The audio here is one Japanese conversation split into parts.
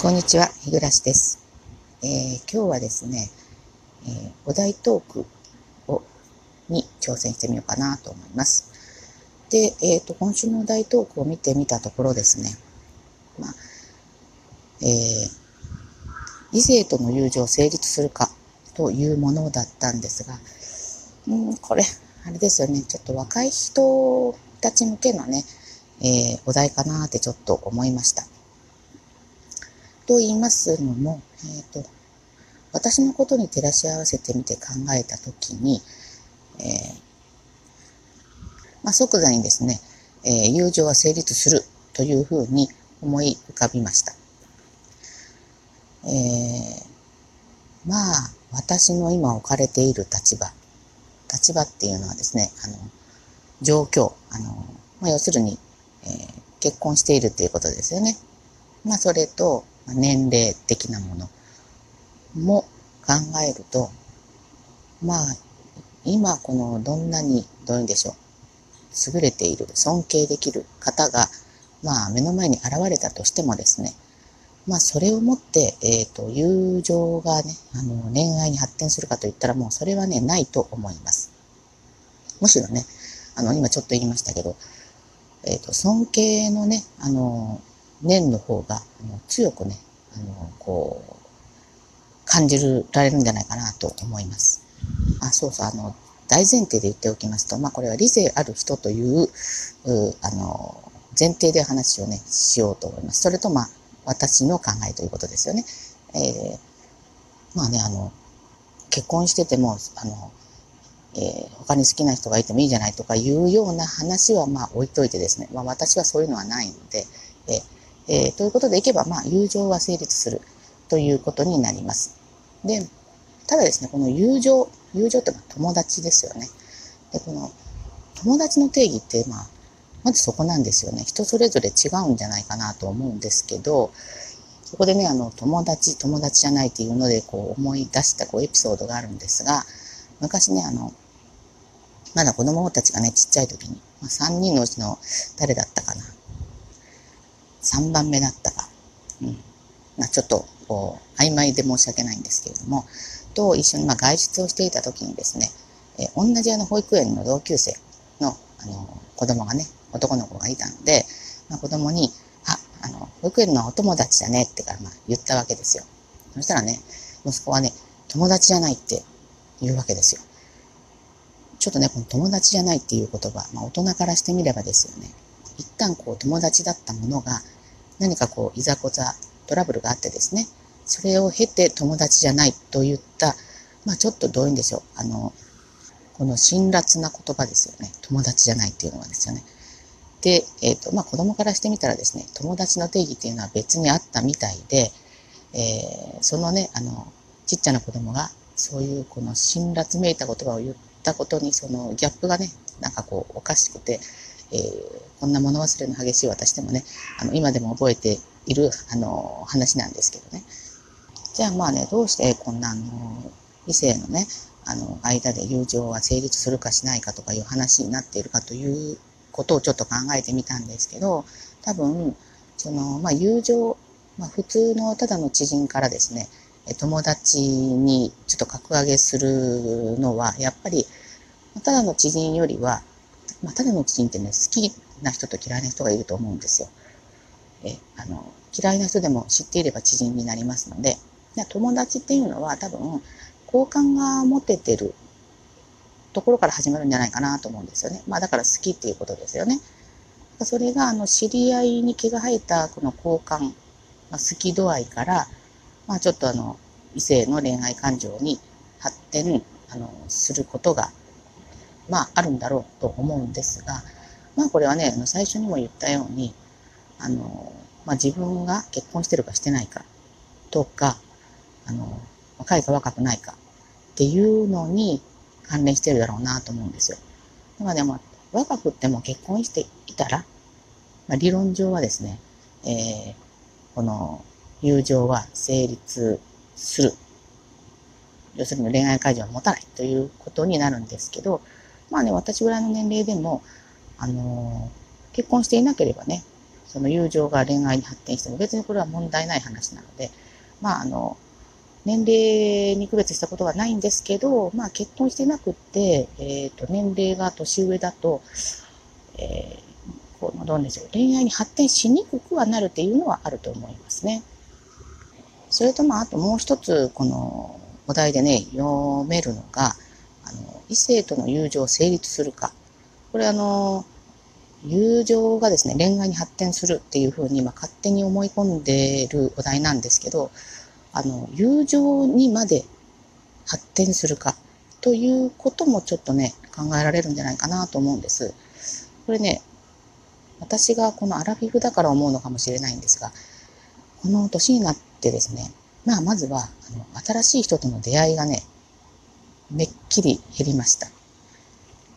こんにちは、日暮です。えー、今日はですね、えー、お題トークをに挑戦してみようかなと思います。で、えっ、ー、と、今週のお題トークを見てみたところですね、まあ、えー、異性との友情を成立するかというものだったんですが、うん、これ、あれですよね、ちょっと若い人たち向けのね、え、お題かなってちょっと思いました。と言いますのも、え、ー、と、私のことに照らし合わせてみて考えたときに、えー、まあ、即座にですね、えー、友情は成立するというふうに思い浮かびました。えー、まあ、私の今置かれている立場、立場っていうのはですね、あの、状況、あの、まあ、要するに、えー、結婚しているっていうことですよね。まあ、それと、年齢的なものも考えると、まあ、今このどんなに、どういうんでしょう、優れている、尊敬できる方が、まあ目の前に現れたとしてもですね、まあそれをもって、えっ、ー、と、友情がね、あの、恋愛に発展するかといったらもうそれはね、ないと思います。むしろね、あの、今ちょっと言いましたけど、えっ、ー、と、尊敬のね、あの、念の方が、強くね、あの、こう、感じられるんじゃないかなと思います。あ、そうそう、あの、大前提で言っておきますと、まあ、これは理性ある人という、うあの、前提で話をね、しようと思います。それと、まあ、私の考えということですよね。えー、まあね、あの、結婚してても、あの、えー、他に好きな人がいてもいいじゃないとかいうような話はまあ置いといてですね、まあ私はそういうのはないので、えーえー、ということでいけば、まあ、友情は成立するということになります。で、ただですね、この友情、友情ってのは友達ですよね。で、この友達の定義って、まあ、まずそこなんですよね。人それぞれ違うんじゃないかなと思うんですけど、そこでね、あの、友達、友達じゃないっていうので、こう、思い出したこうエピソードがあるんですが、昔ね、あの、まだ子供たちがね、ちっちゃい時に、まあ、3人のうちの誰だったかな。3番目だったか、うん。まあ、ちょっと、こう、曖昧で申し訳ないんですけれども、と一緒にまあ外出をしていた時にですね、えー、同じあの保育園の同級生の、あの、子供がね、男の子がいたので、まあ、子供に、あ、あの、保育園のお友達だねってからまあ言ったわけですよ。そしたらね、息子はね、友達じゃないって言うわけですよ。ちょっとね、この友達じゃないっていう言葉、まあ大人からしてみればですよね。一旦こう友達だったものが何かこういざこざトラブルがあってですねそれを経て友達じゃないといったまあちょっとどういうんでしょうあのこの辛辣な言葉ですよね。友達じゃないっていうのはですよね。で、えっ、ー、とまあ子供からしてみたらですね友達の定義っていうのは別にあったみたいで、えー、そのねあのちっちゃな子供がそういうこの辛辣めいた言葉を言ったことにそのギャップがねなんかこうおかしくてえー、こんな物忘れの激しい私でもね、あの、今でも覚えている、あの、話なんですけどね。じゃあまあね、どうしてこんな、あの、異性のね、あの、間で友情は成立するかしないかとかいう話になっているかということをちょっと考えてみたんですけど、多分、その、まあ、友情、まあ、普通のただの知人からですね、友達にちょっと格上げするのは、やっぱり、ただの知人よりは、まあ、ただの知人ってね、好きな人と嫌いな人がいると思うんですよ。え、あの、嫌いな人でも知っていれば知人になりますので、友達っていうのは多分、好感が持ててるところから始まるんじゃないかなと思うんですよね。まあだから好きっていうことですよね。それが、あの、知り合いに毛が生えたこの好感、まあ、好き度合いから、まあちょっとあの、異性の恋愛感情に発展、あの、することがまあ、あるんだろうと思うんですが、まあ、これはね、最初にも言ったように、あの、まあ、自分が結婚してるかしてないかとか、あの、若いか若くないかっていうのに関連してるだろうなと思うんですよ。だからでも、若くっても結婚していたら、まあ、理論上はですね、えー、この友情は成立する。要するに恋愛感情を持たないということになるんですけど、まあね、私ぐらいの年齢でも、あのー、結婚していなければね、その友情が恋愛に発展しても別にこれは問題ない話なので、まああの、年齢に区別したことはないんですけど、まあ結婚してなくって、えっ、ー、と、年齢が年上だと、えー、このどうでしょう、恋愛に発展しにくくはなるっていうのはあると思いますね。それとまあ、あともう一つ、このお題でね、読めるのが、異性との友情成立するか。これあの、友情がですね、恋愛に発展するっていうふうに、今勝手に思い込んでるお題なんですけど、あの、友情にまで発展するかということもちょっとね、考えられるんじゃないかなと思うんです。これね、私がこのアラフィフだから思うのかもしれないんですが、この年になってですね、まあまずは、あの、新しい人との出会いがね、めっきり減りました。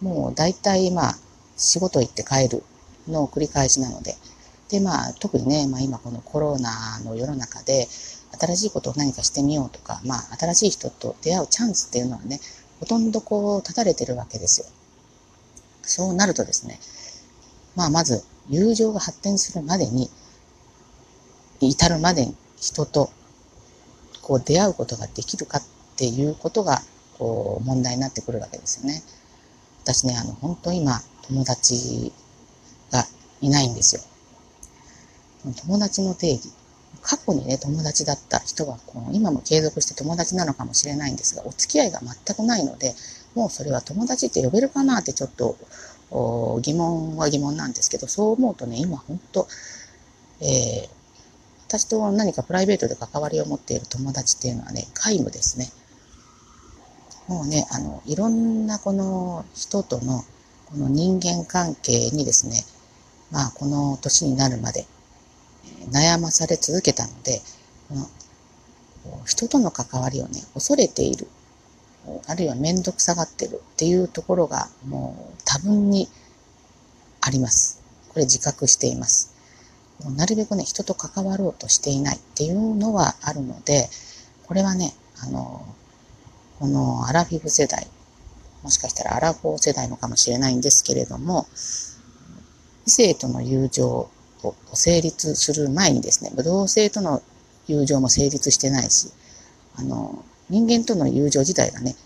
もう大体まあ、仕事行って帰るの繰り返しなので、でまあ特にね、まあ今このコロナの世の中で、新しいことを何かしてみようとか、まあ、新しい人と出会うチャンスっていうのはね、ほとんどこう、立たれてるわけですよ。そうなるとですね、まあ、まず、友情が発展するまでに、至るまでに人と、こう、出会うことができるかっていうことが、こう、問題になってくるわけですよね。私ね、あの、本当今、友達がいないんですよ。友達の定義。過去にね、友達だった人は、こう今も継続して友達なのかもしれないんですが、お付き合いが全くないので、もうそれは友達って呼べるかなってちょっと疑問は疑問なんですけど、そう思うとね、今本当、えー、私と何かプライベートで関わりを持っている友達っていうのはね、皆無ですね。もうね、あの、いろんなこの人とのこの人間関係にですね、まあこの年になるまで悩まされ続けたので、この人との関わりをね、恐れている、あるいはめんどくさがってるっていうところがもう多分にあります。これ自覚しています。もうなるべくね、人と関わろうとしていないっていうのはあるので、これはね、あの、このアラフィフ世代、もしかしたらアラフォー世代のかもしれないんですけれども、異性との友情を成立する前にですね、同性との友情も成立してないし、あの、人間との友情自体がね、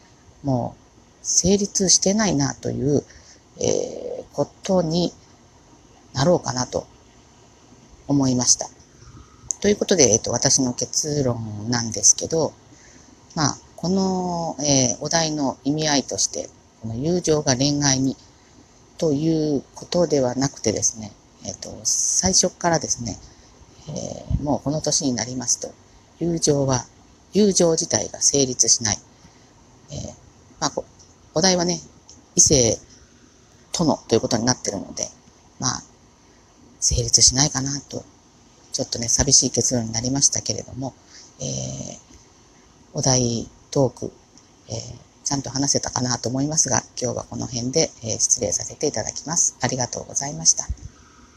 もう成立してないなという、えー、ことになろうかなと思いました。ということで、えっ、と、私の結論なんですけど、まあ、この、えー、お題の意味合いとして、この友情が恋愛にということではなくてですね、えっ、ー、と、最初からですね、えー、もうこの年になりますと、友情は、友情自体が成立しない。えー、まあ、お題はね、異性とのということになってるので、まあ、成立しないかなと、ちょっとね、寂しい結論になりましたけれども、えー、お題トーク、えー、ちゃんと話せたかなと思いますが、今日はこの辺で、えー、失礼させていただきます。ありがとうございました。